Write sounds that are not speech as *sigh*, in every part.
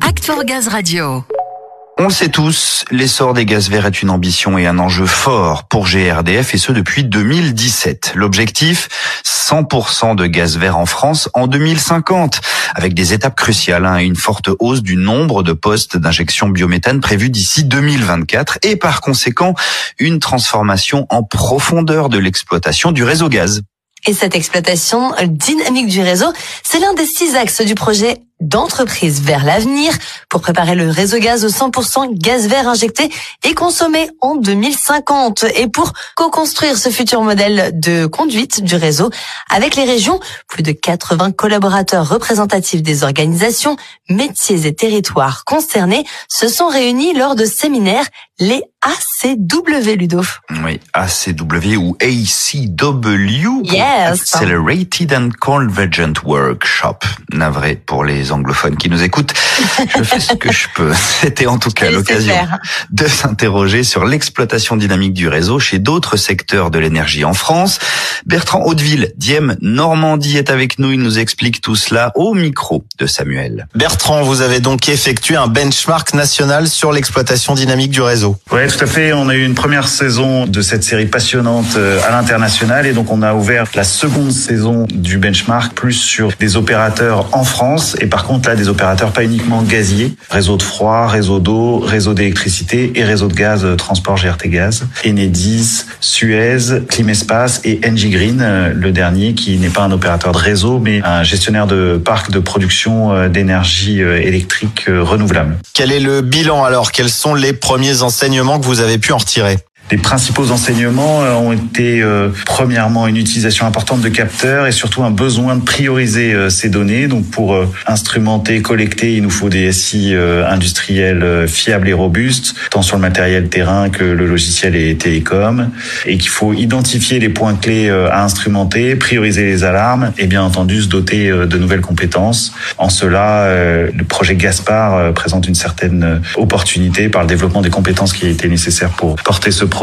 Act for Gaz Radio. On le sait tous, l'essor des gaz verts est une ambition et un enjeu fort pour GRDF et ce depuis 2017. L'objectif, 100% de gaz vert en France en 2050, avec des étapes cruciales hein, et une forte hausse du nombre de postes d'injection biométhane prévus d'ici 2024 et par conséquent une transformation en profondeur de l'exploitation du réseau gaz. Et cette exploitation dynamique du réseau, c'est l'un des six axes du projet d'entreprise vers l'avenir pour préparer le réseau gaz au 100% gaz vert injecté et consommé en 2050 et pour co-construire ce futur modèle de conduite du réseau avec les régions, plus de 80 collaborateurs représentatifs des organisations, métiers et territoires concernés se sont réunis lors de séminaires les ACW Ludo. Oui, ACW ou ACW. Yes. Accelerated and Convergent Workshop. Navré pour les anglophones qui nous écoutent. Je fais ce que je peux. *laughs* C'était en tout cas l'occasion de s'interroger sur l'exploitation dynamique du réseau chez d'autres secteurs de l'énergie en France. Bertrand Hauteville, Diem Normandie est avec nous. Il nous explique tout cela au micro de Samuel. Bertrand, vous avez donc effectué un benchmark national sur l'exploitation dynamique du réseau. Ouais, tout à fait. On a eu une première saison de cette série passionnante euh, à l'international. Et donc on a ouvert la seconde saison du benchmark plus sur des opérateurs en France. Et par contre là des opérateurs pas uniquement gaziers, réseau de froid, réseau d'eau, réseau d'électricité et réseau de gaz, euh, transport GRT gaz, Enedis, Suez, Climespace et Engie Green, euh, le dernier qui n'est pas un opérateur de réseau mais un gestionnaire de parc de production d'énergie électrique renouvelable. Quel est le bilan alors? Quels sont les premiers enseignements que vous avez pu en retirer Les principaux enseignements euh, ont été euh, premièrement une utilisation importante de capteurs et surtout un besoin de prioriser euh, ces données. Donc pour euh, instrumenter, collecter, il nous faut des SI euh, industriels euh, fiables et robustes, tant sur le matériel terrain que le logiciel et télécom, et qu'il faut identifier les points clés à instrumenter, prioriser les alarmes et bien entendu se doter de nouvelles compétences. En cela, le projet Gaspard présente une certaine opportunité par le développement des compétences qui étaient nécessaires pour porter ce projet,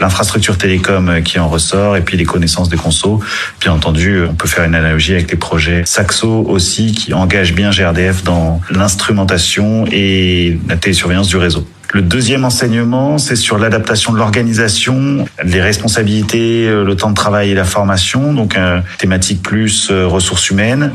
l'infrastructure télécom qui en ressort et puis les connaissances des consos. Bien entendu, on peut faire une analogie avec les projets Saxo aussi qui engagent bien GRDF dans l'instrumentation et la télésurveillance du réseau. Le deuxième enseignement, c'est sur l'adaptation de l'organisation, les responsabilités, euh, le temps de travail et la formation, donc euh, thématique plus euh, ressources humaines.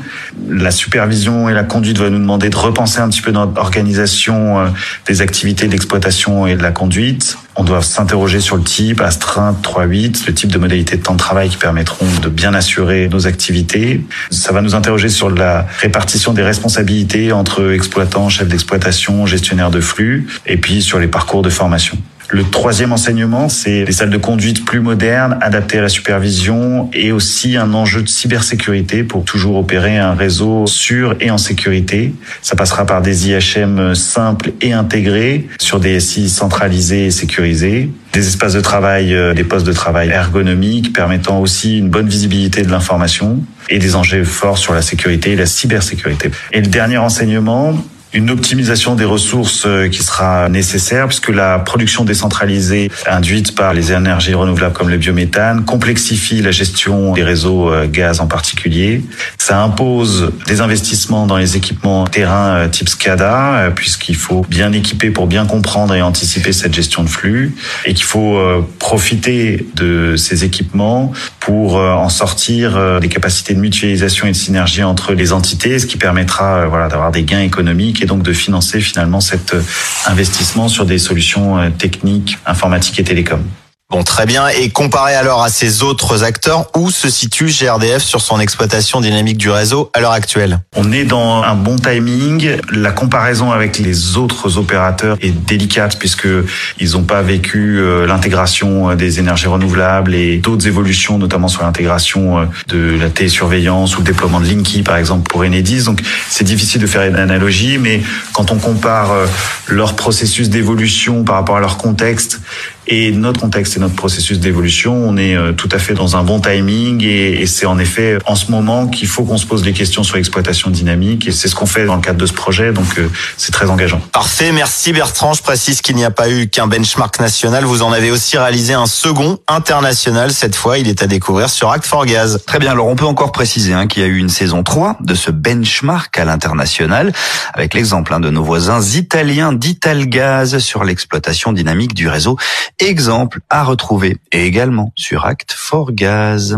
La supervision et la conduite va nous demander de repenser un petit peu notre organisation euh, des activités d'exploitation et de la conduite. On doit s'interroger sur le type astreinte 3.8, le type de modalité de temps de travail qui permettront de bien assurer nos activités. Ça va nous interroger sur la répartition des responsabilités entre exploitants, chefs d'exploitation, gestionnaires de flux, et puis sur les parcours de formation. Le troisième enseignement, c'est les salles de conduite plus modernes, adaptées à la supervision et aussi un enjeu de cybersécurité pour toujours opérer un réseau sûr et en sécurité. Ça passera par des IHM simples et intégrés sur des SI centralisés et sécurisés, des espaces de travail, euh, des postes de travail ergonomiques permettant aussi une bonne visibilité de l'information et des enjeux forts sur la sécurité et la cybersécurité. Et le dernier enseignement, une optimisation des ressources euh, qui sera nécessaire puisque la production décentralisée induite par les énergies renouvelables comme le biométhane complexifie la gestion des réseaux euh, gaz en particulier. Ça impose des investissements dans les équipements terrain euh, type SCADA puisqu'il faut bien équiper pour bien comprendre et anticiper cette gestion de flux et qu'il faut profiter de ces équipements pour en sortir des capacités de mutualisation et de synergie entre les entités, ce qui permettra voilà d'avoir des gains économiques et donc de financer finalement cet euh, investissement sur des solutions euh, techniques, informatiques et télécoms. Bon, très bien. Et comparé alors à ces autres acteurs, où se situe GRDF sur son exploitation dynamique du réseau à l'heure actuelle? On est dans un bon timing. La comparaison avec les autres opérateurs est délicate puisque ils n'ont pas vécu euh, l'intégration euh, des énergies renouvelables et d'autres évolutions, notamment sur l'intégration euh, de la télésurveillance ou le déploiement de Linky, par exemple, pour Enedis. Donc, c'est difficile de faire une analogie, mais quand on compare leur processus d'évolution par rapport à leur contexte Et notre contexte et notre processus d'évolution, on est tout à fait dans un bon timing et, et c'est en effet en ce moment qu'il faut qu'on se pose des questions sur l'exploitation dynamique et c'est ce qu'on fait dans le cadre de ce projet. Donc c'est très engageant. Parfait, merci Bertrand. Je précise qu'il n'y a pas eu qu'un benchmark national. Vous en avez aussi réalisé un second international. Cette fois, il est à découvrir sur Act for Gaz. Très bien. Alors on peut encore préciser hein, qu'il y a eu une saison 3 de ce benchmark à l'international avec l'exemple hein, de nos voisins italiens d'Italgaz sur l'exploitation dynamique du réseau. Exemple à retrouver et également sur Act for Gaz.